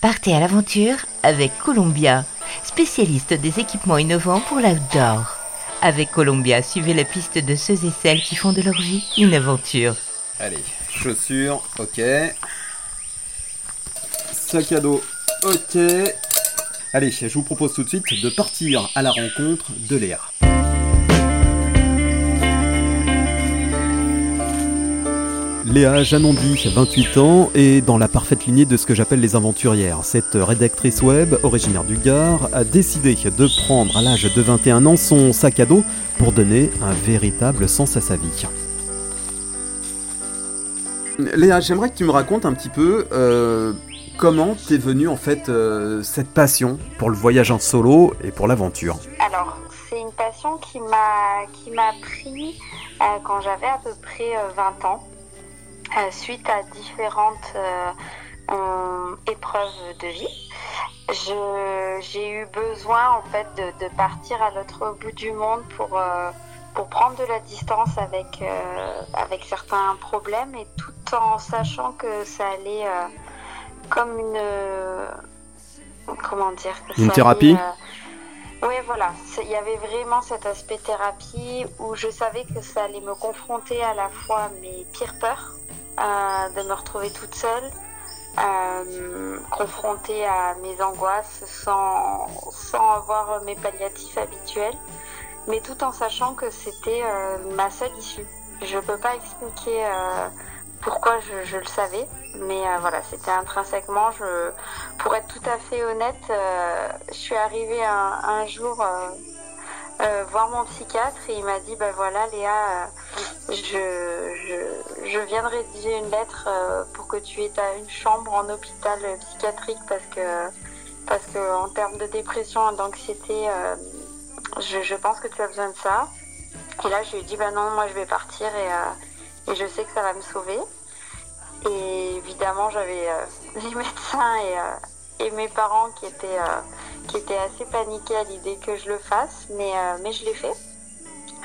Partez à l'aventure avec Columbia, spécialiste des équipements innovants pour l'outdoor. Avec Columbia, suivez la piste de ceux et celles qui font de leur vie une aventure. Allez, chaussures, ok. Sac à dos, ok. Allez, je vous propose tout de suite de partir à la rencontre de Léa. Léa Janondy, 28 ans, est dans la parfaite lignée de ce que j'appelle les aventurières. Cette rédactrice web, originaire du Gard, a décidé de prendre à l'âge de 21 ans son sac à dos pour donner un véritable sens à sa vie. Léa, j'aimerais que tu me racontes un petit peu euh, comment t'es venue en fait euh, cette passion pour le voyage en solo et pour l'aventure. Alors, c'est une passion qui m'a qui m'a pris euh, quand j'avais à peu près 20 ans. Euh, suite à différentes euh, épreuves de vie. J'ai eu besoin en fait de, de partir à l'autre bout du monde pour, euh, pour prendre de la distance avec, avec certains problèmes et tout en sachant que ça allait comme une comment dire une thérapie oui, voilà. Il y avait vraiment cet aspect thérapie où je savais que ça allait me confronter à la fois mes pires peurs, euh, de me retrouver toute seule, euh, confrontée à mes angoisses sans, sans avoir mes palliatifs habituels, mais tout en sachant que c'était euh, ma seule issue. Je ne peux pas expliquer pourquoi je, le savais, mais voilà, c'était intrinsèquement. Je, pour être tout à fait honnête, je suis arrivée un jour euh, voir mon psychiatre et il m'a dit ben voilà Léa, euh, je, je, je, viens de rédiger une lettre euh, pour que tu aies ta, une chambre en hôpital psychiatrique parce que parce que en termes de dépression et d'anxiété, je, je, pense que tu as besoin de ça. Et là je lui ai dit ben non moi je vais partir et, et je sais que ça va me sauver. Et évidemment j'avais les médecins et, et mes parents qui étaient qui était assez paniqué à l'idée que je le fasse, mais, euh, mais je l'ai fait.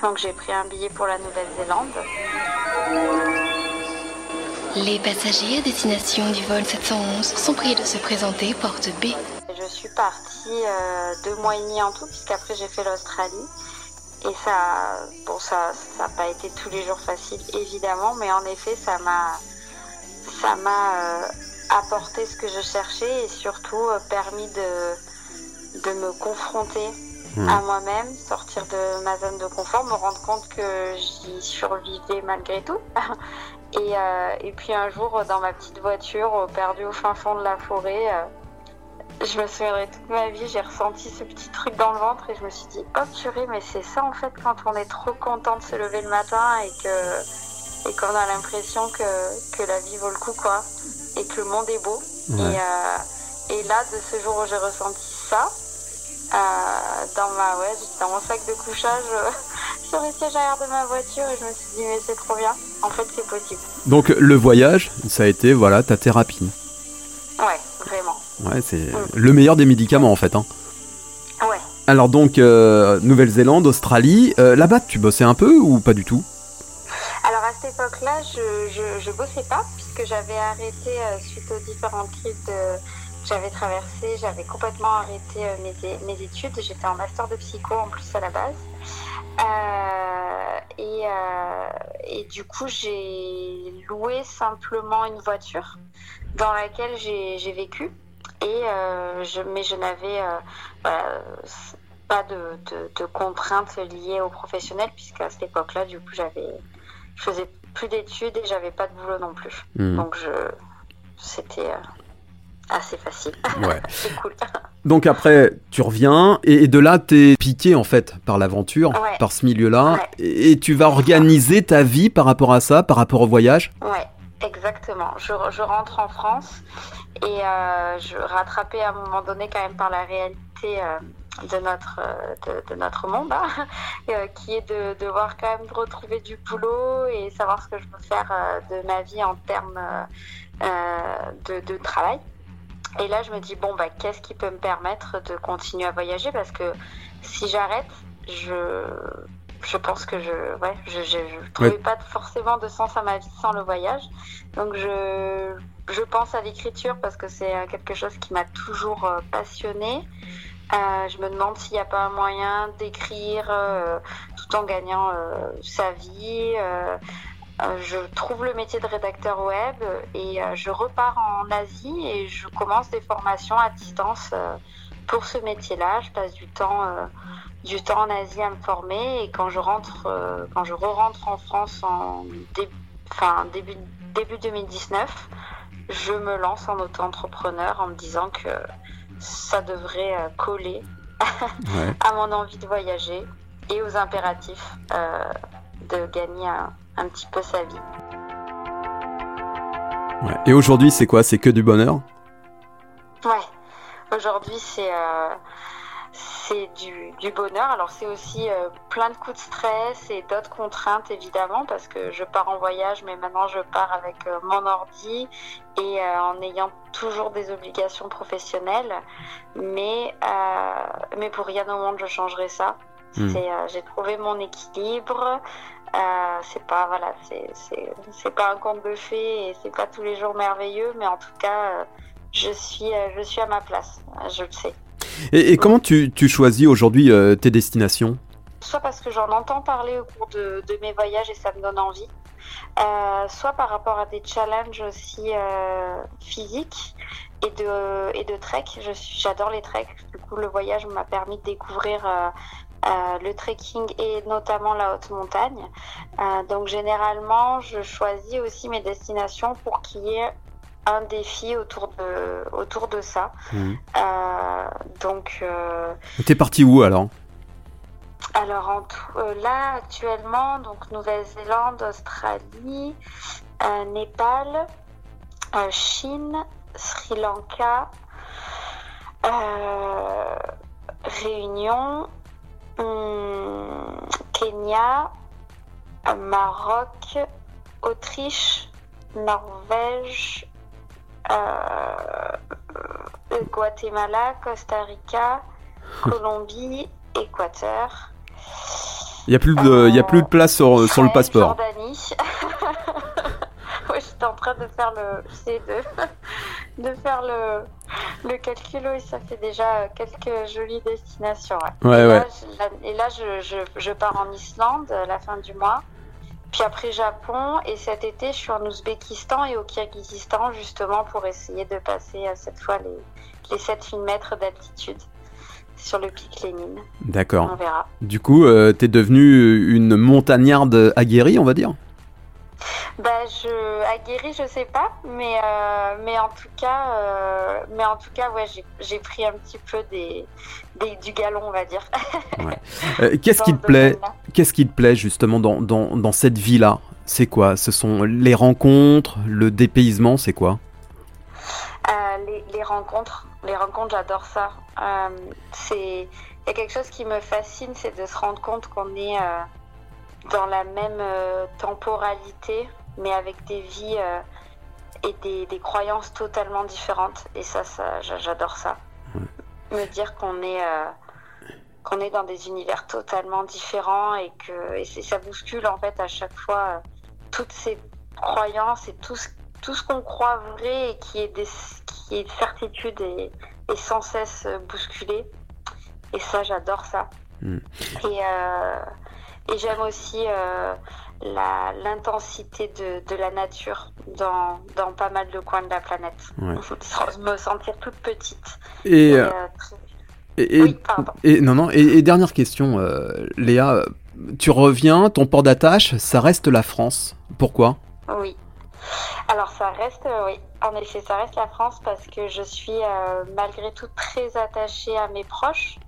Donc j'ai pris un billet pour la Nouvelle-Zélande. Les passagers à destination du vol 711 sont priés de se présenter porte B. Je suis partie euh, deux mois et demi en tout, puisqu'après j'ai fait l'Australie. Et ça, bon, ça n'a pas été tous les jours facile, évidemment, mais en effet, ça m'a, ça m'a euh, apporté ce que je cherchais et surtout permis de, de me confronter hmm. à moi-même, sortir de ma zone de confort, me rendre compte que j'y survivais malgré tout. et, euh, et, puis un jour, dans ma petite voiture, perdue au fin fond de la forêt, euh, je me souviendrai toute ma vie, j'ai ressenti ce petit truc dans le ventre et je me suis dit, oh purée, mais c'est ça en fait quand on est trop content de se lever le matin et que et qu'on a l'impression que, que la vie vaut le coup, quoi, et que le monde est beau. Et, euh, et là, de ce jour où j'ai ressenti ça, euh, dans, ma, ouais, dans mon sac de couchage euh, sur le siège arrière de ma voiture et je me suis dit mais c'est trop bien, en fait c'est possible. Donc le voyage, ça a été voilà ta thérapie. Ouais, vraiment. Ouais, c'est mm. le meilleur des médicaments en fait. Hein. Ouais. Alors donc euh, Nouvelle-Zélande, Australie, là-bas tu bossais un peu ou pas du tout? Alors à cette époque-là, je, je, je, bossais pas puisque j'avais arrêté suite aux différentes crises de, j'avais traversé, j'avais complètement arrêté euh, mes, mes, études. J'étais en master de psycho en plus à la base. Euh, et, euh, et, du coup, j'ai loué simplement une voiture dans laquelle j'ai vécu. Et je, mais je n'avais pas de, de, de, contraintes liées au professionnel, puisqu'à cette époque-là, du coup, j'avais, je faisais plus d'études et j'avais pas de boulot non plus. Mmh. Donc, je, c'était assez facile. Ouais. c'est cool. Donc après, tu reviens et, de là, t'es piqué en fait par l'aventure, ouais. par ce milieu-là, ouais. et, tu vas organiser ta vie par rapport à ça, par rapport au voyage? Ouais, exactement. Je, je rentre en France et euh, je rattrapais à un moment donné quand même par la réalité. Euh, de notre de, de notre monde hein, euh, qui est de devoir quand même retrouver du boulot et savoir ce que je veux faire euh, de ma vie en termes euh, de, de travail et là, je me dis, bon, bah, qu'est-ce qui peut me permettre de continuer à voyager? Parce que si j'arrête, je, je pense que je ouais, je, je, je trouvais ouais. pas forcément de sens à ma vie sans le voyage. Donc, je, je pense à l'écriture parce que c'est quelque chose qui m'a toujours passionnée. je me demande s'il n'y a pas un moyen d'écrire tout en gagnant sa vie. Je trouve le métier de rédacteur web et je repars en Asie et je commence des formations à distance pour ce métier-là. Je passe du temps du temps en Asie à me former et quand je rentre, euh, quand je re-rentre en France en début, début 2019, je me lance en auto-entrepreneur en me disant que ça devrait euh, coller à mon envie de voyager et aux impératifs euh, de gagner un, petit peu sa vie. Et aujourd'hui, c'est quoi? C'est que du bonheur? Ouais. Aujourd'hui, c'est c'est du, bonheur. Alors c'est aussi euh, plein de coups de stress et d'autres contraintes évidemment parce que je pars en voyage mais maintenant je pars avec euh, mon ordi et euh, en ayant toujours des obligations professionnelles. Mais, mais pour rien au monde je changerai ça. Hmm. J'ai trouvé mon équilibre. c'est pas voilà, c'est pas un conte de fées et c'est pas tous les jours merveilleux, mais en tout cas, je suis je suis à ma place, je le sais. Et, comment tu, choisis aujourd'hui euh, tes destinations? Soit parce que j'en entends parler au cours de, mes voyages et ça me donne envie, euh, soit par rapport à des challenges aussi euh, physiques et de, et de trek. J'adore les treks. Du coup, le voyage m'a permis de découvrir le trekking et notamment la haute montagne. donc généralement, je choisis aussi mes destinations pour qu'il y ait un défi autour de, autour de ça. Mmh. Euh, donc. Euh, T'es parti où alors? Alors en euh, là actuellement, donc Nouvelle-Zélande, Australie, Népal, Chine, Sri Lanka, Réunion, hmm, Kenya, Maroc, Autriche, Norvège, euh, Guatemala, Costa Rica, Colombie, Équateur. Il n'y a, plus de, y a plus de place sur, sur le passeport. Jordanie. oui, j'étais en train de faire le, de, de faire le, le calcul. Oui, ça fait déjà quelques jolies destinations. Ouais. et, ouais. Là, je, et là, je, je, je, pars en Islande à la fin du mois. Puis après Japon et cet été je suis en Ouzbékistan et au Kirghizistan justement pour essayer de passer à cette fois les, les 7000 mètres d'altitude sur le pic Lénine. D'accord. On verra. Du coup, euh, tu es devenue une montagnarde aguerrie, on va dire? Bah, je aguerri, je sais pas, mais euh, mais en tout cas, euh, mais en tout cas, ouais, j'ai pris un petit peu des, des, du galon, on va dire. Euh, qu'est-ce qui te plaît Qu'est-ce qui te plaît justement dans, dans, dans cette vie-là? C'est quoi? Ce sont les rencontres, le dépaysement, c'est quoi? Les, les, rencontres, les rencontres, j'adore ça. c'est il y a quelque chose qui me fascine, c'est de se rendre compte qu'on est dans la même temporalité, mais avec des vies euh, et des, des, croyances totalement différentes. Et ça, ça j'adore ça. Me dire qu'on est, euh, qu'on est dans des univers totalement différents et que et ça bouscule en fait à chaque fois toutes ces croyances et tout ce, tout ce qu'on croit vrai et qui est, des, qui est certitude et, et sans cesse bousculé. Et ça, j'adore ça. Mm. Et, et j'aime aussi euh, l'intensité de, de, la nature dans, dans, pas mal de coins de la planète. Ouais. me sentir toute petite. Et, et, euh, et, oui, et, non, non. Et, dernière question, euh, Léa, tu reviens, ton port d'attache, ça reste la France. Pourquoi? Oui. Alors ça reste, oui, en effet, ça reste la France parce que je suis malgré tout très attachée à mes proches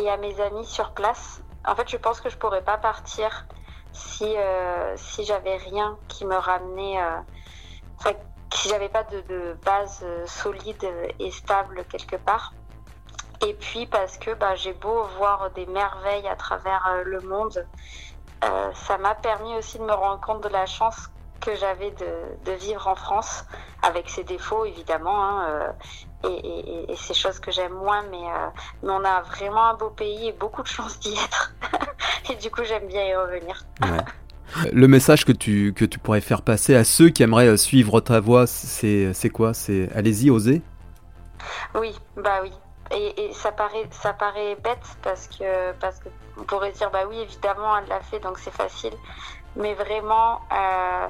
et à mes amis sur place. En fait, je pense que je pourrais pas partir si euh, si j'avais rien qui me ramenait, euh, si j'avais pas de, base euh, solide et stable quelque part. Et puis parce que bah, j'ai beau voir des merveilles à travers le monde, ça m'a permis aussi de me rendre compte de la chance que j'avais de, de, vivre en France, avec ses défauts évidemment, hein, euh, et, et, et, ces choses que j'aime moins, mais, euh, mais on a vraiment un beau pays et beaucoup de chance d'y être. et du coup, j'aime bien y revenir. Ouais. Le message que tu, que tu pourrais faire passer à ceux qui aimeraient suivre ta voie, c'est quoi? C'est allez-y, osez Oui, bah oui. Et, ça paraît ça paraît bête parce que parce que on pourrait dire bah oui évidemment elle l'a fait donc c'est facile. Mais vraiment euh,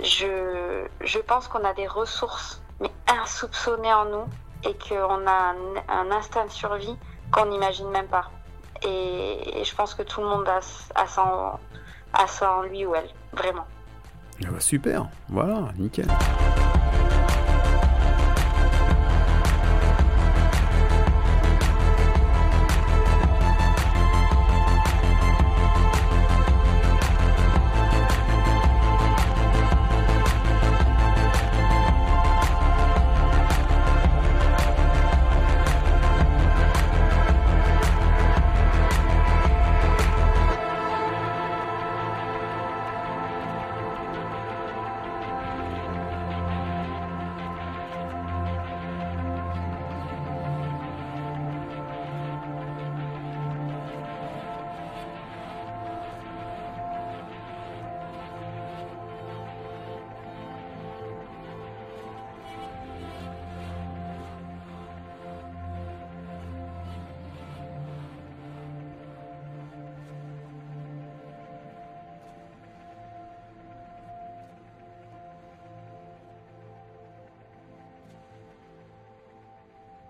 je je pense qu'on a des ressources mais insoupçonnées en nous et qu'on a un, instinct de survie qu'on n'imagine même pas. Et, je pense que tout le monde a, ça en lui ou elle vraiment. Ah bah super voilà nickel